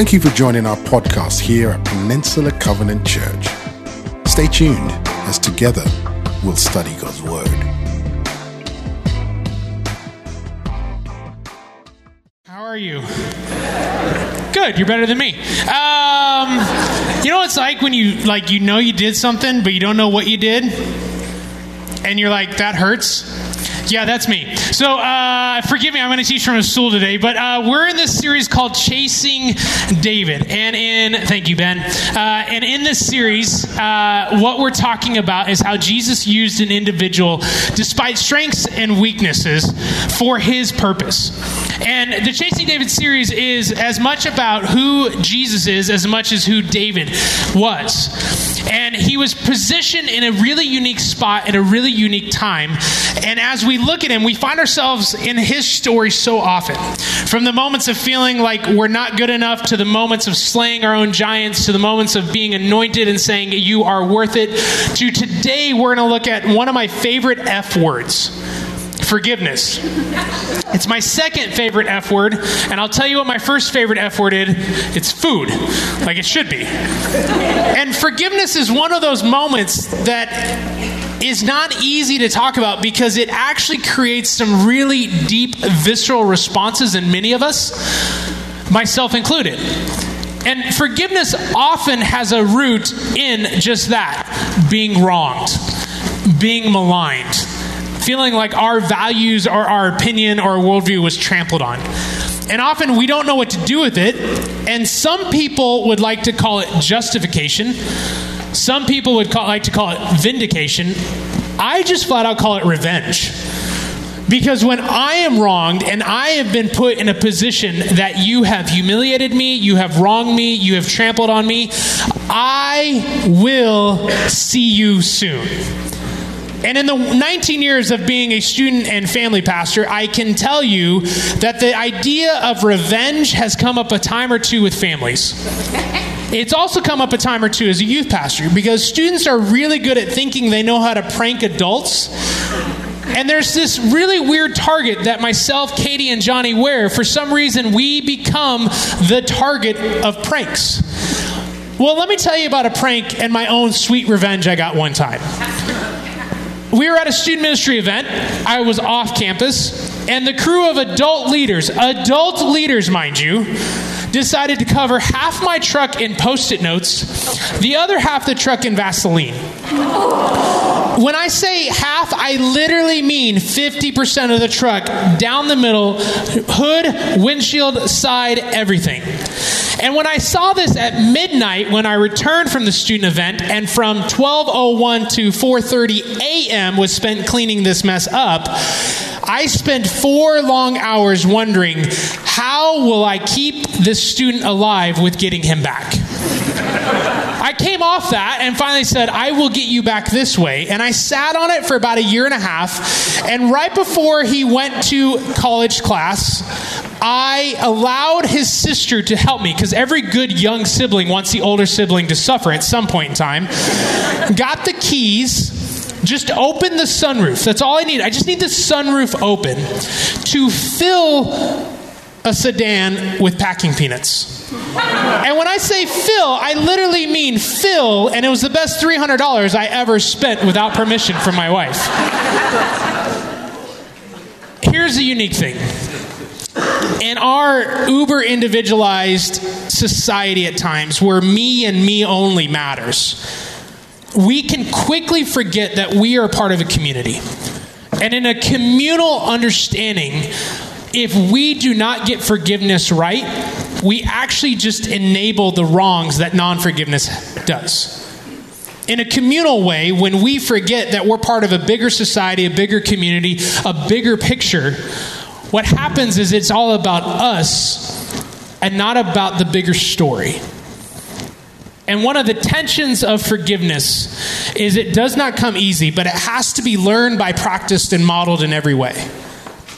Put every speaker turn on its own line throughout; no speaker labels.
Thank you for joining our podcast here at Peninsula Covenant Church. Stay tuned as together we'll study God's Word.
How are you? Good. You're better than me. Um, you know what it's like when you like you know you did something, but you don't know what you did, and you're like that hurts. Yeah, that's me. So, uh, forgive me, I'm going to teach from a stool today, but uh, we're in this series called Chasing David. And in, thank you, Ben. Uh, and in this series, uh, what we're talking about is how Jesus used an individual, despite strengths and weaknesses, for his purpose. And the Chasing David series is as much about who Jesus is as much as who David was. And he was positioned in a really unique spot at a really unique time. And as we look at him, we find ourselves in his story so often. From the moments of feeling like we're not good enough, to the moments of slaying our own giants, to the moments of being anointed and saying, You are worth it, to today, we're going to look at one of my favorite F words forgiveness. It's my second favorite F word, and I'll tell you what my first favorite F word is it's food, like it should be. And forgiveness is one of those moments that is not easy to talk about because it actually creates some really deep, visceral responses in many of us, myself included. And forgiveness often has a root in just that being wronged, being maligned feeling like our values or our opinion or worldview was trampled on. And often we don't know what to do with it. And some people would like to call it justification. Some people would call, like to call it vindication. I just flat out call it revenge. Because when I am wronged and I have been put in a position that you have humiliated me, you have wronged me, you have trampled on me, I will see you soon. And in the 19 years of being a student and family pastor, I can tell you that the idea of revenge has come up a time or two with families. It's also come up a time or two as a youth pastor because students are really good at thinking they know how to prank adults. And there's this really weird target that myself, Katie, and Johnny wear. For some reason, we become the target of pranks. Well, let me tell you about a prank and my own sweet revenge I got one time we were at a student ministry event. I was off campus, and the crew of adult leaders, adult leaders, mind you, decided to cover half my truck in post it notes, the other half the truck in Vaseline. When I say half, I literally mean 50% of the truck down the middle, hood, windshield, side, everything. And when I saw this at midnight when I returned from the student event and from 1201 to 4:30 a.m. was spent cleaning this mess up, I spent 4 long hours wondering how will I keep this student alive with getting him back? I came off that and finally said, I will get you back this way. And I sat on it for about a year and a half. And right before he went to college class, I allowed his sister to help me because every good young sibling wants the older sibling to suffer at some point in time. Got the keys. Just open the sunroof. That's all I need. I just need the sunroof open to fill a sedan with packing peanuts. And when I say fill, I literally mean fill, and it was the best $300 I ever spent without permission from my wife. Here's the unique thing. In our uber individualized society at times, where me and me only matters, we can quickly forget that we are part of a community. And in a communal understanding, if we do not get forgiveness right, we actually just enable the wrongs that non forgiveness does. In a communal way, when we forget that we're part of a bigger society, a bigger community, a bigger picture, what happens is it's all about us and not about the bigger story. And one of the tensions of forgiveness is it does not come easy, but it has to be learned by practiced and modeled in every way.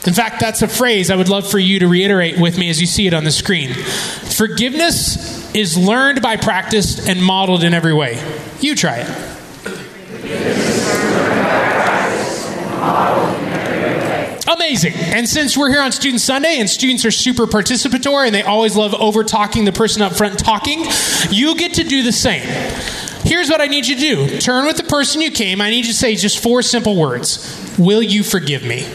In fact, that's a phrase I would love for you to reiterate with me as you see it on the screen. Forgiveness is learned by practice and modeled in every way. You try it. Amazing. And since we're here on Student Sunday and students are super participatory and they always love over talking the person up front talking, you get to do the same. Here's what I need you to do turn with the person you came. I need you to say just four simple words Will you forgive me?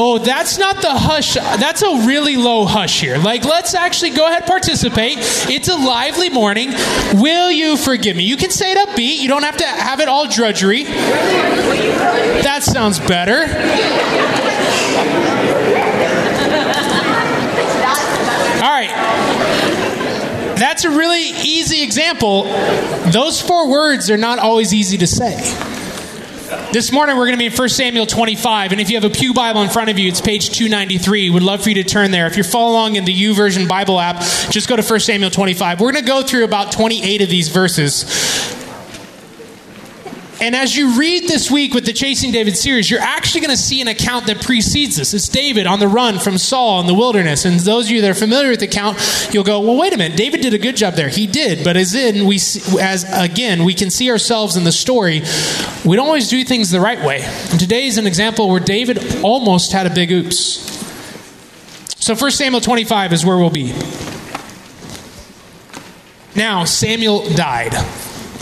Oh, that's not the hush. That's a really low hush here. Like, let's actually go ahead participate. It's a lively morning. Will you forgive me? You can say it upbeat. You don't have to have it all drudgery. That sounds better. All right. That's a really easy example. Those four words are not always easy to say. This morning we're going to be in 1 Samuel 25, and if you have a Pew Bible in front of you, it's page 293. We'd love for you to turn there. If you're following in the YouVersion Bible app, just go to 1 Samuel 25. We're going to go through about 28 of these verses. And as you read this week with the Chasing David series, you're actually going to see an account that precedes this. It's David on the run from Saul in the wilderness. And those of you that are familiar with the account, you'll go, well, wait a minute. David did a good job there. He did. But as in, we, as again, we can see ourselves in the story. We don't always do things the right way. And today is an example where David almost had a big oops. So 1 Samuel 25 is where we'll be. Now, Samuel died.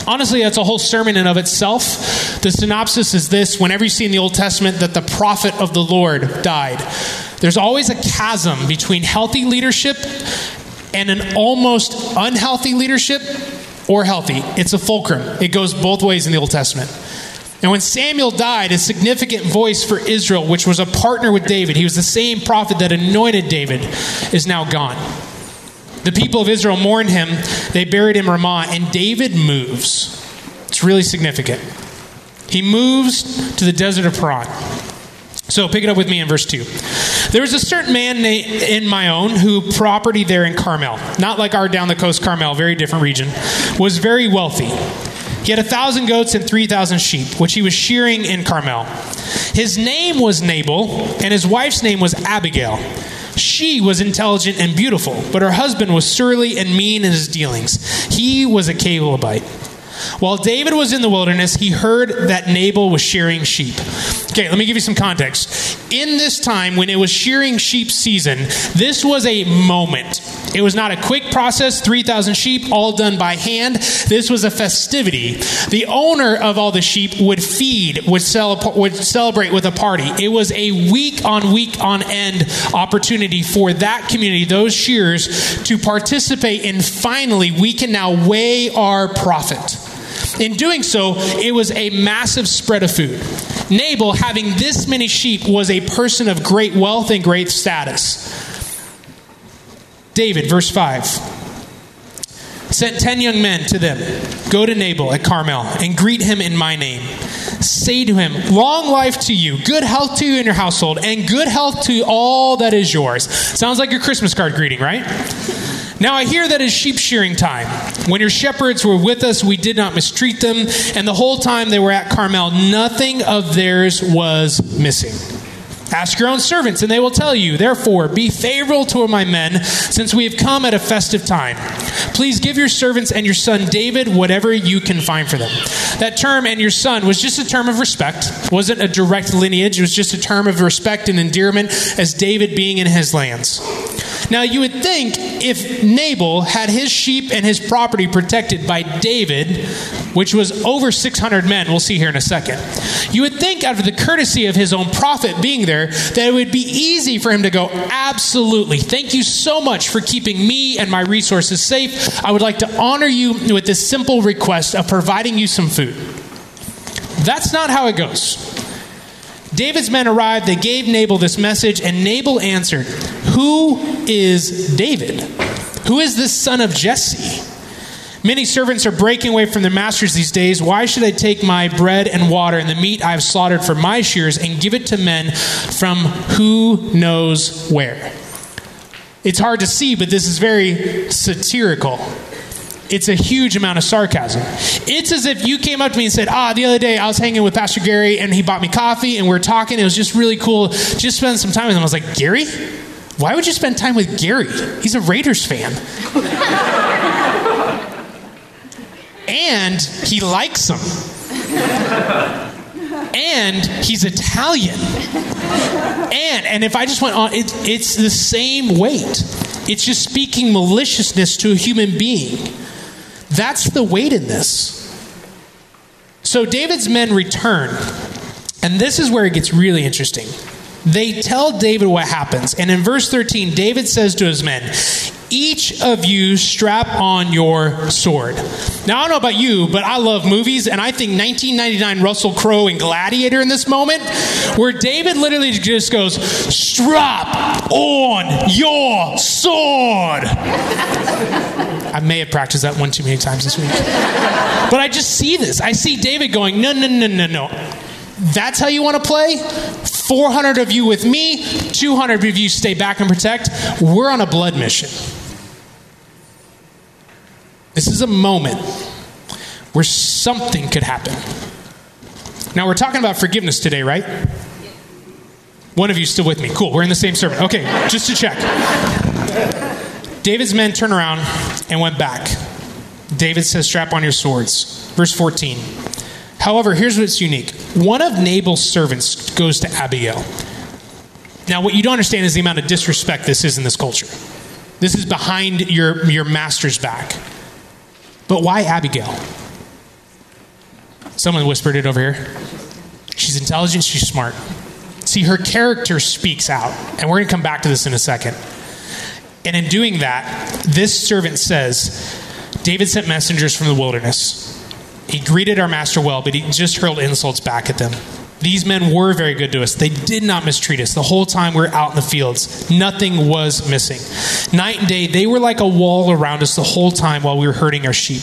Honestly, that's a whole sermon in of itself. The synopsis is this whenever you see in the Old Testament that the prophet of the Lord died, there's always a chasm between healthy leadership and an almost unhealthy leadership or healthy. It's a fulcrum, it goes both ways in the Old Testament. And when Samuel died, a significant voice for Israel, which was a partner with David, he was the same prophet that anointed David, is now gone. The people of Israel mourned him. They buried him in Ramah, and David moves. It's really significant. He moves to the desert of Paran. So pick it up with me in verse 2. There was a certain man in Maon who property there in Carmel, not like our down the coast Carmel, very different region, was very wealthy. He had a thousand goats and three thousand sheep, which he was shearing in Carmel. His name was Nabal, and his wife's name was Abigail. She was intelligent and beautiful, but her husband was surly and mean in his dealings. He was a Calebite. While David was in the wilderness, he heard that Nabal was shearing sheep. Okay, let me give you some context. In this time, when it was shearing sheep season, this was a moment. It was not a quick process, 3,000 sheep, all done by hand. This was a festivity. The owner of all the sheep would feed, would, cele- would celebrate with a party. It was a week on week on end opportunity for that community, those shearers, to participate in finally, we can now weigh our profit. In doing so, it was a massive spread of food. Nabal, having this many sheep, was a person of great wealth and great status. David, verse 5, sent ten young men to them Go to Nabal at Carmel and greet him in my name. Say to him, Long life to you, good health to you and your household, and good health to all that is yours. Sounds like your Christmas card greeting, right? Now I hear that it's sheep shearing time. When your shepherds were with us, we did not mistreat them, and the whole time they were at Carmel, nothing of theirs was missing. Ask your own servants, and they will tell you. Therefore, be favorable to my men, since we have come at a festive time. Please give your servants and your son David whatever you can find for them. That term, and your son, was just a term of respect. It wasn't a direct lineage, it was just a term of respect and endearment as David being in his lands. Now, you would think if Nabal had his sheep and his property protected by David, which was over 600 men, we'll see here in a second, you would think, out of the courtesy of his own prophet being there, that it would be easy for him to go, Absolutely. Thank you so much for keeping me and my resources safe. I would like to honor you with this simple request of providing you some food. That's not how it goes. David's men arrived, they gave Nabal this message, and Nabal answered, Who is David? Who is this son of Jesse? Many servants are breaking away from their masters these days. Why should I take my bread and water and the meat I have slaughtered for my shears and give it to men from who knows where? It's hard to see, but this is very satirical. It's a huge amount of sarcasm. It's as if you came up to me and said, Ah, the other day I was hanging with Pastor Gary and he bought me coffee and we are talking. It was just really cool. Just spend some time with him. I was like, Gary? Why would you spend time with Gary? He's a Raiders fan. and he likes them. and he's Italian. And and if I just went on, it, it's the same weight. It's just speaking maliciousness to a human being. That's the weight in this. So David's men return, and this is where it gets really interesting. They tell David what happens, and in verse 13, David says to his men, each of you strap on your sword. Now, I don't know about you, but I love movies, and I think 1999 Russell Crowe and Gladiator in this moment, where David literally just goes, Strap on your sword. I may have practiced that one too many times this week. But I just see this. I see David going, No, no, no, no, no. That's how you want to play? 400 of you with me, 200 of you stay back and protect. We're on a blood mission. This is a moment where something could happen. Now, we're talking about forgiveness today, right? One of you still with me. Cool. We're in the same sermon. Okay, just to check. David's men turned around and went back. David says, Strap on your swords. Verse 14. However, here's what's unique one of Nabal's servants goes to Abigail. Now, what you don't understand is the amount of disrespect this is in this culture. This is behind your, your master's back. But why Abigail? Someone whispered it over here. She's intelligent, she's smart. See, her character speaks out, and we're going to come back to this in a second. And in doing that, this servant says, David sent messengers from the wilderness. He greeted our master well, but he just hurled insults back at them. These men were very good to us. They did not mistreat us. The whole time we were out in the fields, nothing was missing. Night and day, they were like a wall around us the whole time while we were herding our sheep.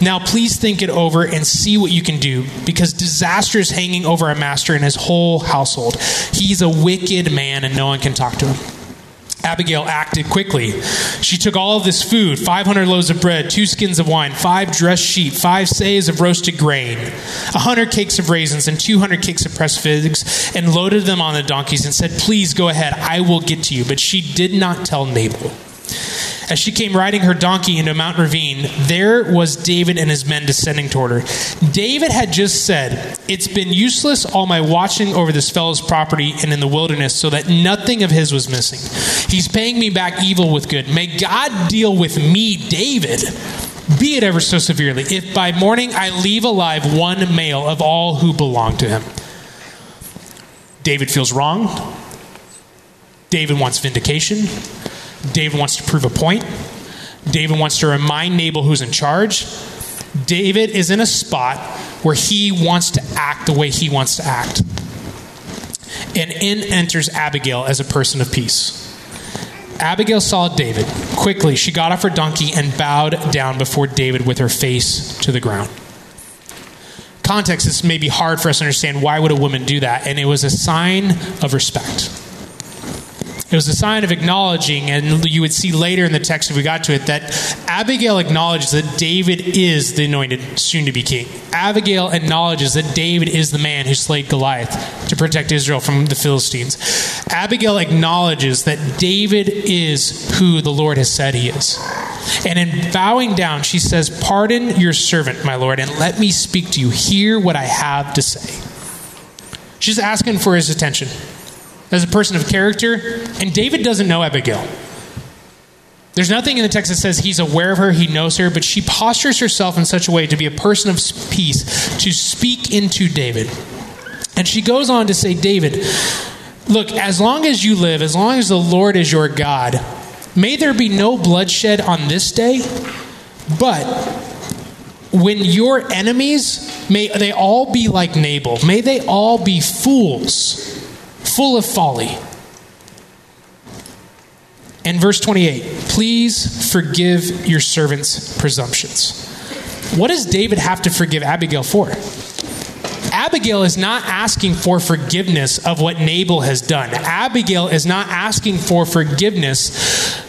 Now, please think it over and see what you can do, because disaster is hanging over our master and his whole household. He's a wicked man, and no one can talk to him. Abigail acted quickly. She took all of this food 500 loaves of bread, two skins of wine, five dressed sheep, five seahs of roasted grain, 100 cakes of raisins, and 200 cakes of pressed figs, and loaded them on the donkeys and said, Please go ahead, I will get to you. But she did not tell Nabal. As she came riding her donkey into Mount Ravine, there was David and his men descending toward her. David had just said, It's been useless all my watching over this fellow's property and in the wilderness so that nothing of his was missing. He's paying me back evil with good. May God deal with me, David, be it ever so severely, if by morning I leave alive one male of all who belong to him. David feels wronged. David wants vindication. David wants to prove a point. David wants to remind Nabal who's in charge. David is in a spot where he wants to act the way he wants to act. And in enters Abigail as a person of peace. Abigail saw David. Quickly, she got off her donkey and bowed down before David with her face to the ground. Context, this may be hard for us to understand. Why would a woman do that? And it was a sign of respect. It was a sign of acknowledging, and you would see later in the text if we got to it, that Abigail acknowledges that David is the anointed, soon to be king. Abigail acknowledges that David is the man who slayed Goliath to protect Israel from the Philistines. Abigail acknowledges that David is who the Lord has said he is. And in bowing down, she says, Pardon your servant, my Lord, and let me speak to you. Hear what I have to say. She's asking for his attention as a person of character, and David doesn't know Abigail. There's nothing in the text that says he's aware of her, he knows her, but she postures herself in such a way to be a person of peace, to speak into David. And she goes on to say, David, look, as long as you live, as long as the Lord is your God, may there be no bloodshed on this day, but when your enemies, may they all be like Nabal, may they all be fools full of folly. And verse 28 please forgive your servant's presumptions. What does David have to forgive Abigail for? Abigail is not asking for forgiveness of what Nabal has done. Abigail is not asking for forgiveness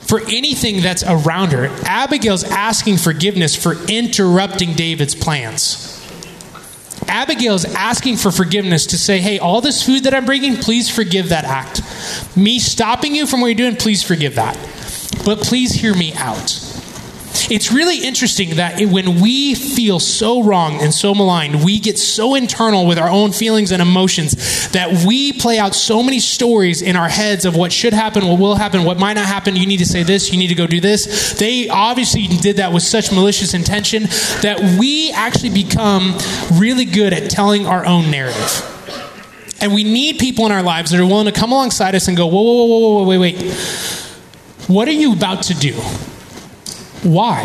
for anything that's around her. Abigail's asking forgiveness for interrupting David's plans. Abigail is asking for forgiveness to say, hey, all this food that I'm bringing, please forgive that act. Me stopping you from what you're doing, please forgive that. But please hear me out. It's really interesting that it, when we feel so wrong and so maligned, we get so internal with our own feelings and emotions that we play out so many stories in our heads of what should happen, what will happen, what might not happen. You need to say this, you need to go do this. They obviously did that with such malicious intention that we actually become really good at telling our own narrative. And we need people in our lives that are willing to come alongside us and go, whoa, whoa, whoa, whoa, wait, wait. What are you about to do? Why?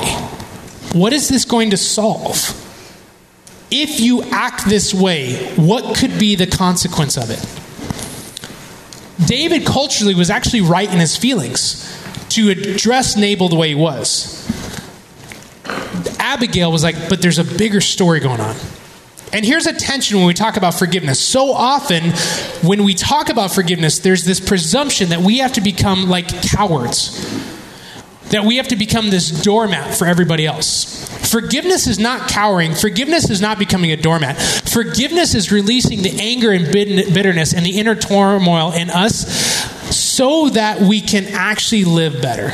What is this going to solve? If you act this way, what could be the consequence of it? David culturally was actually right in his feelings to address Nabal the way he was. Abigail was like, but there's a bigger story going on. And here's a tension when we talk about forgiveness. So often, when we talk about forgiveness, there's this presumption that we have to become like cowards, that we have to become this doormat for everybody else. Forgiveness is not cowering. Forgiveness is not becoming a doormat. Forgiveness is releasing the anger and bitterness and the inner turmoil in us so that we can actually live better.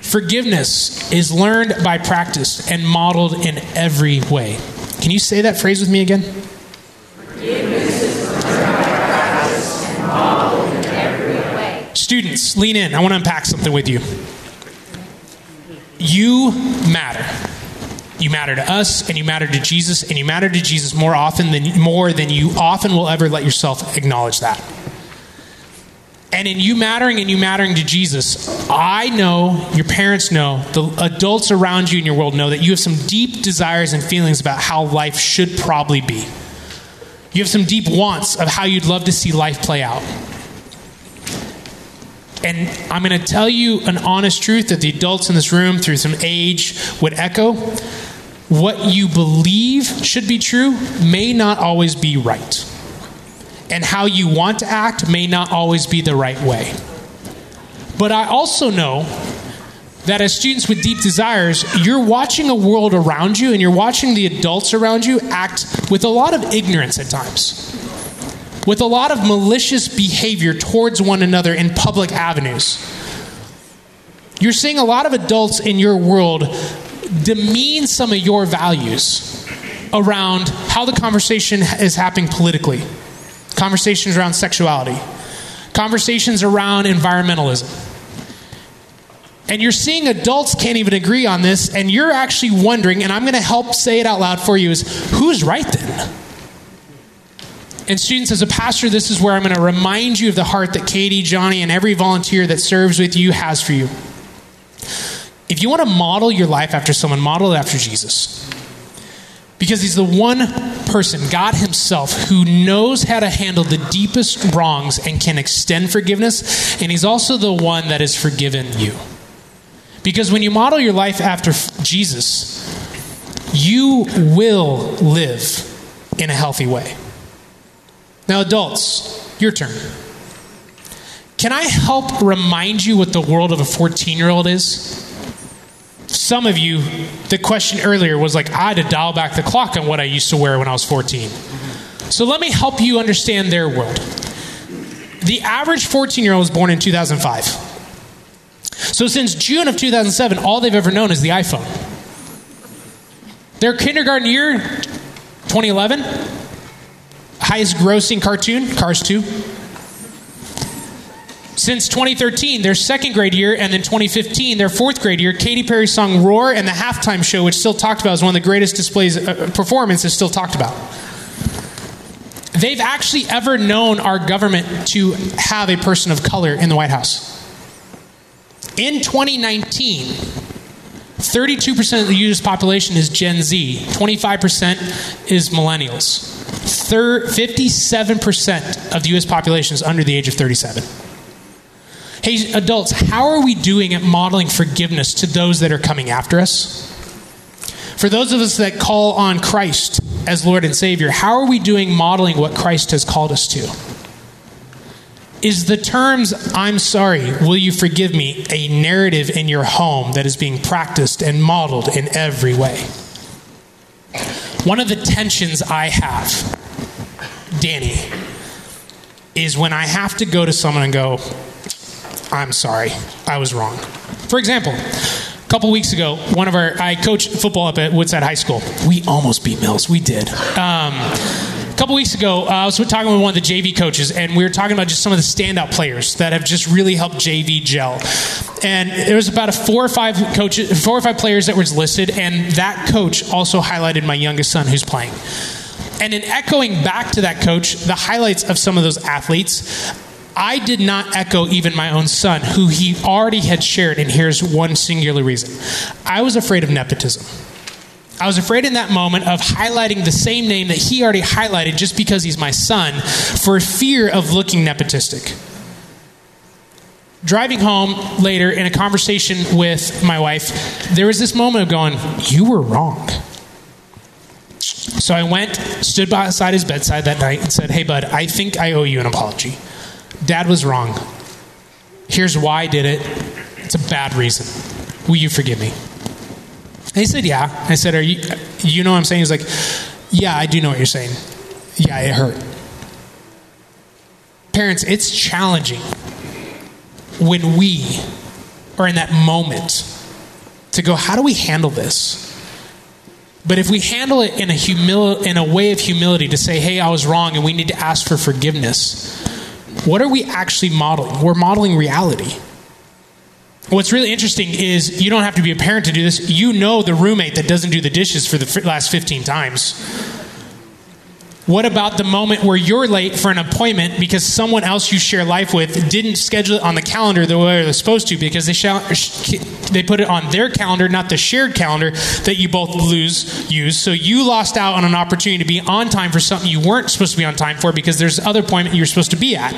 Forgiveness is learned by practice and modeled in every way. Can you say that phrase with me again? Lean in. I want to unpack something with you. You matter. You matter to us, and you matter to Jesus, and you matter to Jesus more often than more than you often will ever let yourself acknowledge that. And in you mattering and you mattering to Jesus, I know, your parents know, the adults around you in your world know that you have some deep desires and feelings about how life should probably be. You have some deep wants of how you'd love to see life play out. And I'm going to tell you an honest truth that the adults in this room, through some age, would echo. What you believe should be true may not always be right and how you want to act may not always be the right way. But I also know that as students with deep desires, you're watching a world around you and you're watching the adults around you act with a lot of ignorance at times, with a lot of malicious behavior towards one another in public avenues. You're seeing a lot of adults in your world demean some of your values around how the conversation is happening politically conversations around sexuality, conversations around environmentalism. And you're seeing adults can't even agree on this, and you're actually wondering, and I'm going to help say it out loud for you, is who's right then? And students, as a pastor, this is where I'm going to remind you of the heart that Katie, Johnny, and every volunteer that serves with you has for you. If you want to model your life after someone, model it after Jesus. Because he's the one person, God Himself, who knows how to handle the deepest wrongs and can extend forgiveness. And He's also the one that has forgiven you. Because when you model your life after Jesus, you will live in a healthy way. Now, adults, your turn. Can I help remind you what the world of a 14 year old is? some of you, the question earlier was like, I had to dial back the clock on what I used to wear when I was 14. So let me help you understand their world. The average 14 year old was born in 2005. So since June of 2007, all they've ever known is the iPhone. Their kindergarten year, 2011, highest grossing cartoon, Cars 2 since 2013, their second grade year, and then 2015, their fourth grade year, Katy Perry's song Roar and the halftime show, which still talked about as one of the greatest displays, uh, performances still talked about. They've actually ever known our government to have a person of color in the White House. In 2019, 32% of the U.S. population is Gen Z, 25% is millennials. 57% of the U.S. population is under the age of 37. Hey, adults, how are we doing at modeling forgiveness to those that are coming after us? For those of us that call on Christ as Lord and Savior, how are we doing modeling what Christ has called us to? Is the terms, I'm sorry, will you forgive me, a narrative in your home that is being practiced and modeled in every way? One of the tensions I have, Danny, is when I have to go to someone and go, I'm sorry, I was wrong. For example, a couple weeks ago, one of our I coach football up at Woodside High School. We almost beat Mills. We did. Um, a couple weeks ago, uh, I was talking with one of the JV coaches, and we were talking about just some of the standout players that have just really helped JV gel. And there was about a four or five coaches, four or five players that was listed, and that coach also highlighted my youngest son who's playing. And in echoing back to that coach the highlights of some of those athletes, I did not echo even my own son, who he already had shared, and here's one singular reason. I was afraid of nepotism. I was afraid in that moment of highlighting the same name that he already highlighted just because he's my son for fear of looking nepotistic. Driving home later in a conversation with my wife, there was this moment of going, You were wrong. So I went, stood beside his bedside that night, and said, Hey, bud, I think I owe you an apology. Dad was wrong. Here's why I did it. It's a bad reason. Will you forgive me? And he said, Yeah. I said, Are you, you know what I'm saying? He's like, Yeah, I do know what you're saying. Yeah, it hurt. Parents, it's challenging when we are in that moment to go, How do we handle this? But if we handle it in a, humil- in a way of humility to say, hey, I was wrong and we need to ask for forgiveness, what are we actually modeling? We're modeling reality. What's really interesting is you don't have to be a parent to do this. You know the roommate that doesn't do the dishes for the last 15 times. What about the moment where you're late for an appointment because someone else you share life with didn't schedule it on the calendar the way they're supposed to because they they put it on their calendar, not the shared calendar that you both lose use. So you lost out on an opportunity to be on time for something you weren't supposed to be on time for because there's other appointment you're supposed to be at.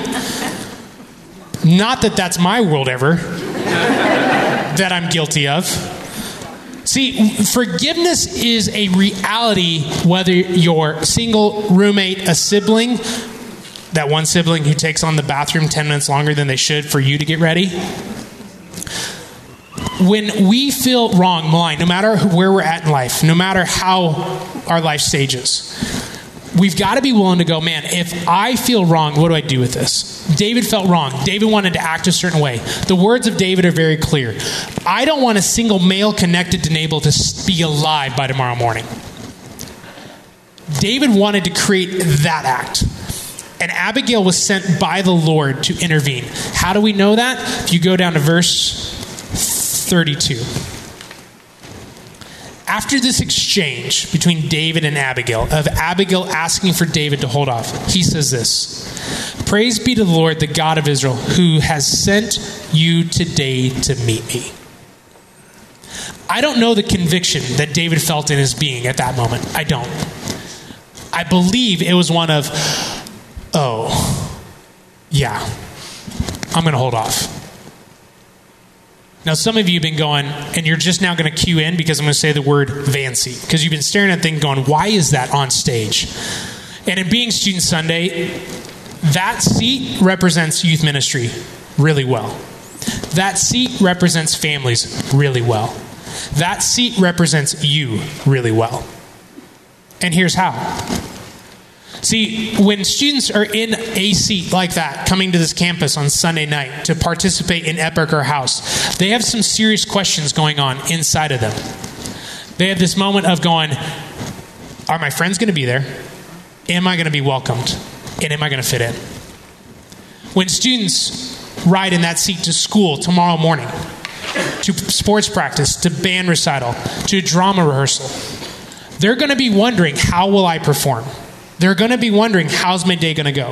Not that that's my world ever that I'm guilty of. See, forgiveness is a reality whether you're single, roommate, a sibling, that one sibling who takes on the bathroom 10 minutes longer than they should for you to get ready. When we feel wrong, maligned, no matter where we're at in life, no matter how our life stages, we've got to be willing to go, man, if I feel wrong, what do I do with this? David felt wrong. David wanted to act a certain way. The words of David are very clear. I don't want a single male connected to Nabal to be alive by tomorrow morning. David wanted to create that act. And Abigail was sent by the Lord to intervene. How do we know that? If you go down to verse 32. After this exchange between David and Abigail, of Abigail asking for David to hold off, he says this Praise be to the Lord, the God of Israel, who has sent you today to meet me. I don't know the conviction that David felt in his being at that moment. I don't. I believe it was one of, oh, yeah, I'm going to hold off. Now, some of you have been going, and you're just now going to cue in because I'm going to say the word Vancy, because you've been staring at things going, why is that on stage? And in being Student Sunday, that seat represents youth ministry really well. That seat represents families really well. That seat represents you really well. And here's how See, when students are in a seat like that, coming to this campus on Sunday night to participate in Epic or House, they have some serious questions going on inside of them. They have this moment of going, Are my friends going to be there? Am I going to be welcomed? And am I going to fit in? When students ride in that seat to school tomorrow morning, to sports practice, to band recital, to drama rehearsal, they're going to be wondering, How will I perform? They're going to be wondering, how's my day going to go?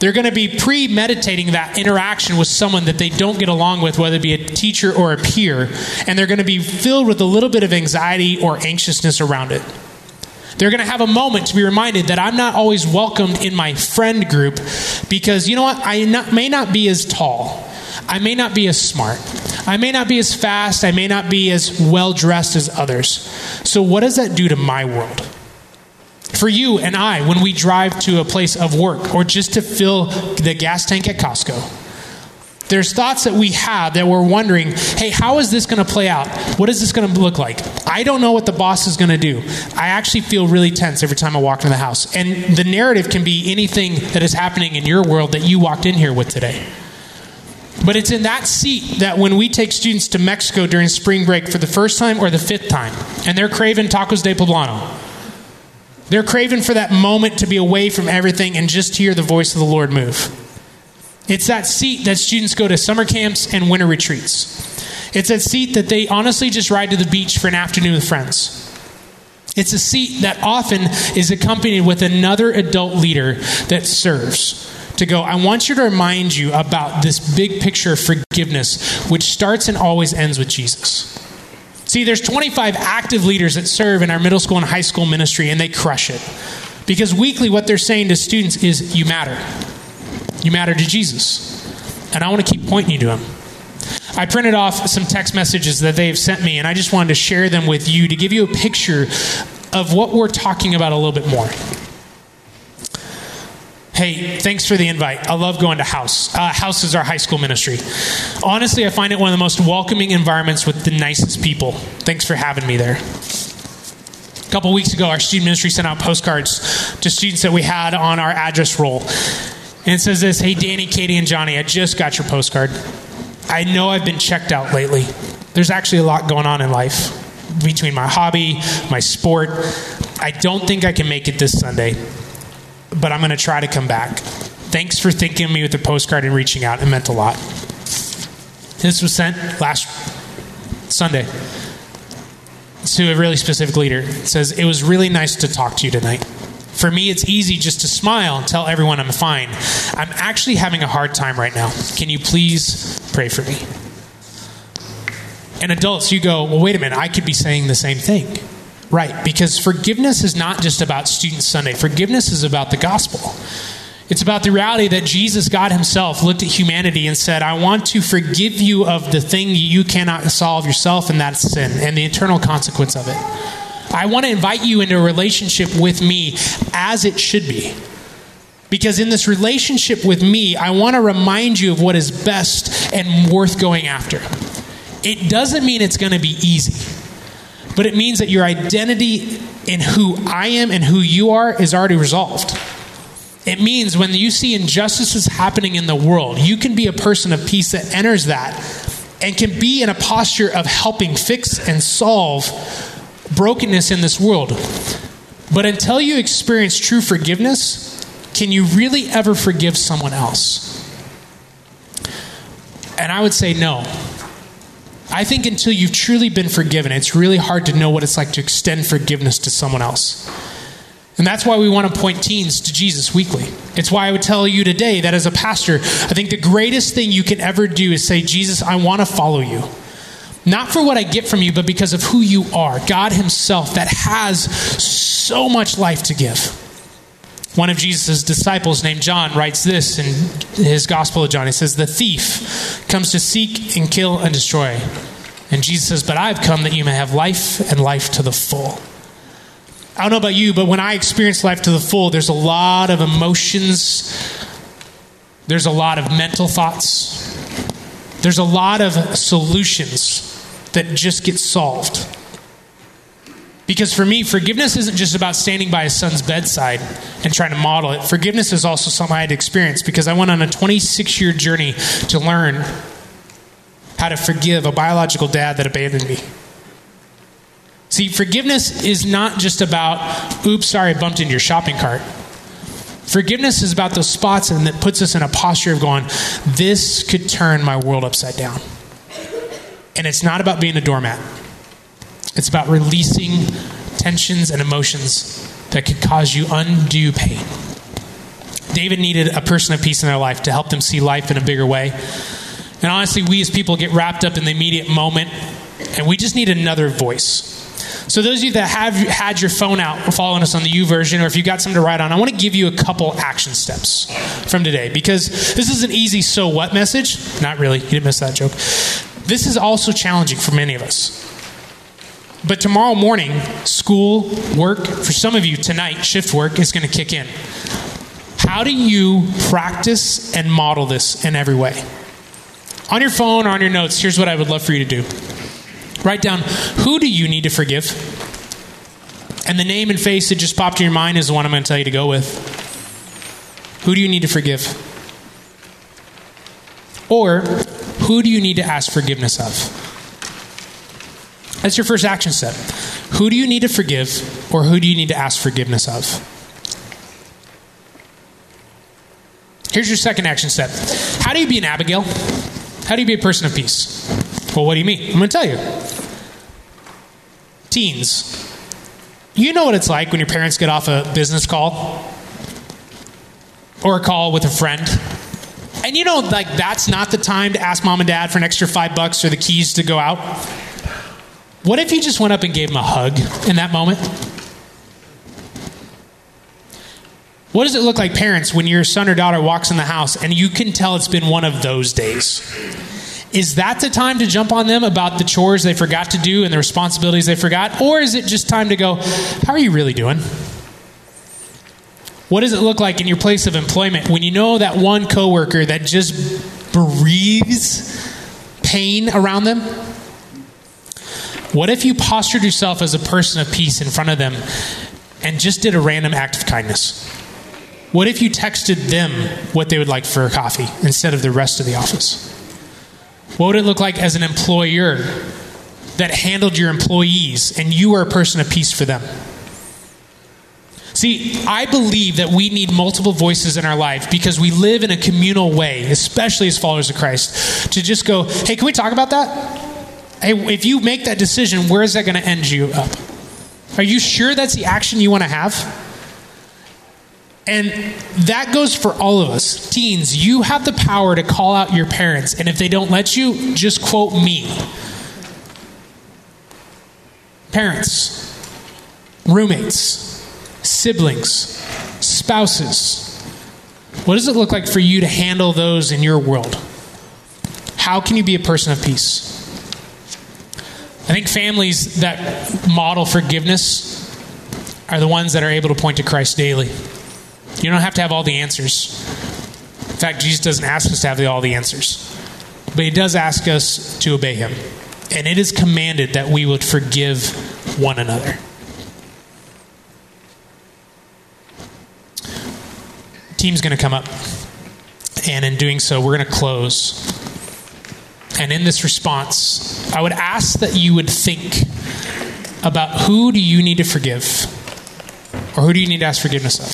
They're going to be premeditating that interaction with someone that they don't get along with, whether it be a teacher or a peer, and they're going to be filled with a little bit of anxiety or anxiousness around it. They're going to have a moment to be reminded that I'm not always welcomed in my friend group because, you know what, I not, may not be as tall. I may not be as smart. I may not be as fast. I may not be as well dressed as others. So, what does that do to my world? For you and I, when we drive to a place of work or just to fill the gas tank at Costco, there's thoughts that we have that we're wondering, hey, how is this going to play out? What is this going to look like? I don't know what the boss is going to do. I actually feel really tense every time I walk into the house. And the narrative can be anything that is happening in your world that you walked in here with today. But it's in that seat that when we take students to Mexico during spring break for the first time or the fifth time, and they're craving tacos de poblano, they're craving for that moment to be away from everything and just hear the voice of the Lord move. It's that seat that students go to summer camps and winter retreats. It's that seat that they honestly just ride to the beach for an afternoon with friends. It's a seat that often is accompanied with another adult leader that serves. To go, I want you to remind you about this big picture of forgiveness, which starts and always ends with Jesus. See, there's 25 active leaders that serve in our middle school and high school ministry, and they crush it. Because weekly, what they're saying to students is, You matter. You matter to Jesus. And I want to keep pointing you to him. I printed off some text messages that they've sent me, and I just wanted to share them with you to give you a picture of what we're talking about a little bit more. Hey, thanks for the invite. I love going to House. Uh, House is our high school ministry. Honestly, I find it one of the most welcoming environments with the nicest people. Thanks for having me there. A couple weeks ago, our student ministry sent out postcards to students that we had on our address roll. And it says this Hey, Danny, Katie, and Johnny, I just got your postcard. I know I've been checked out lately. There's actually a lot going on in life between my hobby, my sport. I don't think I can make it this Sunday but I'm going to try to come back. Thanks for thinking of me with the postcard and reaching out. It meant a lot. This was sent last Sunday to a really specific leader. It says, It was really nice to talk to you tonight. For me, it's easy just to smile and tell everyone I'm fine. I'm actually having a hard time right now. Can you please pray for me? And adults, you go, Well, wait a minute, I could be saying the same thing. Right, because forgiveness is not just about Student Sunday, forgiveness is about the gospel. It's about the reality that Jesus, God Himself, looked at humanity and said, I want to forgive you of the thing you cannot solve yourself, and that's sin, and the eternal consequence of it. I want to invite you into a relationship with me as it should be. Because in this relationship with me, I want to remind you of what is best and worth going after. It doesn't mean it's going to be easy but it means that your identity in who I am and who you are is already resolved. It means when you see injustices happening in the world, you can be a person of peace that enters that and can be in a posture of helping fix and solve brokenness in this world. But until you experience true forgiveness, can you really ever forgive someone else? And I would say no. I think until you've truly been forgiven, it's really hard to know what it's like to extend forgiveness to someone else. And that's why we want to point teens to Jesus weekly. It's why I would tell you today that as a pastor, I think the greatest thing you can ever do is say, Jesus, I want to follow you. Not for what I get from you, but because of who you are, God Himself, that has so much life to give. One of Jesus' disciples, named John, writes this in his Gospel of John. He says, The thief comes to seek and kill and destroy. And Jesus says, But I've come that you may have life and life to the full. I don't know about you, but when I experience life to the full, there's a lot of emotions, there's a lot of mental thoughts, there's a lot of solutions that just get solved. Because for me, forgiveness isn't just about standing by a son's bedside and trying to model it. Forgiveness is also something I had experienced because I went on a 26 year journey to learn how to forgive a biological dad that abandoned me. See, forgiveness is not just about, oops, sorry, I bumped into your shopping cart. Forgiveness is about those spots and that puts us in a posture of going, this could turn my world upside down. And it's not about being a doormat. It's about releasing tensions and emotions that could cause you undue pain. David needed a person of peace in their life to help them see life in a bigger way. And honestly, we as people get wrapped up in the immediate moment, and we just need another voice. So, those of you that have had your phone out following us on the YouVersion, or if you've got something to write on, I want to give you a couple action steps from today because this is an easy so what message. Not really, you didn't miss that joke. This is also challenging for many of us. But tomorrow morning, school, work, for some of you tonight, shift work is going to kick in. How do you practice and model this in every way? On your phone or on your notes, here's what I would love for you to do write down who do you need to forgive? And the name and face that just popped in your mind is the one I'm going to tell you to go with. Who do you need to forgive? Or who do you need to ask forgiveness of? That's your first action step. Who do you need to forgive, or who do you need to ask forgiveness of? Here's your second action step. How do you be an Abigail? How do you be a person of peace? Well, what do you mean? I'm going to tell you. Teens, you know what it's like when your parents get off a business call or a call with a friend. And you know, like, that's not the time to ask mom and dad for an extra five bucks or the keys to go out. What if you just went up and gave him a hug in that moment? What does it look like, parents, when your son or daughter walks in the house and you can tell it's been one of those days? Is that the time to jump on them about the chores they forgot to do and the responsibilities they forgot? Or is it just time to go, how are you really doing? What does it look like in your place of employment when you know that one coworker that just breathes pain around them? What if you postured yourself as a person of peace in front of them and just did a random act of kindness? What if you texted them what they would like for a coffee instead of the rest of the office? What would it look like as an employer that handled your employees and you were a person of peace for them? See, I believe that we need multiple voices in our life because we live in a communal way, especially as followers of Christ, to just go, hey, can we talk about that? If you make that decision, where is that going to end you up? Are you sure that's the action you want to have? And that goes for all of us. Teens, you have the power to call out your parents, and if they don't let you, just quote me. Parents, roommates, siblings, spouses. What does it look like for you to handle those in your world? How can you be a person of peace? I think families that model forgiveness are the ones that are able to point to Christ daily. You don't have to have all the answers. In fact, Jesus doesn't ask us to have all the answers, but He does ask us to obey Him. And it is commanded that we would forgive one another. Team's going to come up. And in doing so, we're going to close. And in this response, I would ask that you would think about who do you need to forgive? Or who do you need to ask forgiveness of?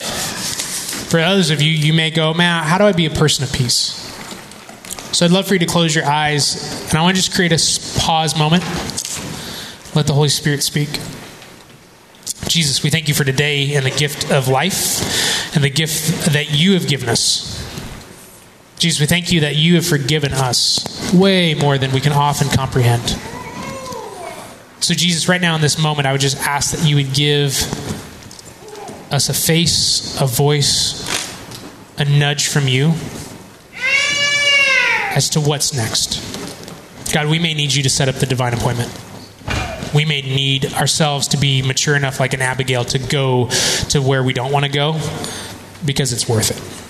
For others of you, you may go, man, how do I be a person of peace? So I'd love for you to close your eyes, and I want to just create a pause moment. Let the Holy Spirit speak. Jesus, we thank you for today and the gift of life and the gift that you have given us. Jesus, we thank you that you have forgiven us way more than we can often comprehend. So, Jesus, right now in this moment, I would just ask that you would give us a face, a voice, a nudge from you as to what's next. God, we may need you to set up the divine appointment. We may need ourselves to be mature enough, like an Abigail, to go to where we don't want to go because it's worth it.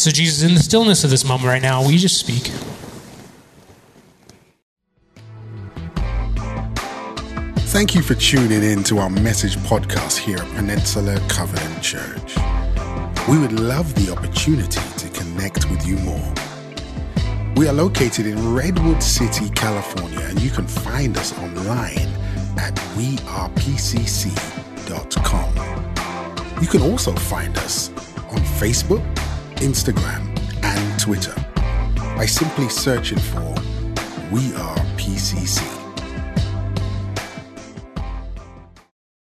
So, Jesus, in the stillness of this moment right now, we just speak?
Thank you for tuning in to our message podcast here at Peninsula Covenant Church. We would love the opportunity to connect with you more. We are located in Redwood City, California, and you can find us online at wearepcc.com. You can also find us on Facebook, Instagram, and Twitter by simply searching for We Are PCC.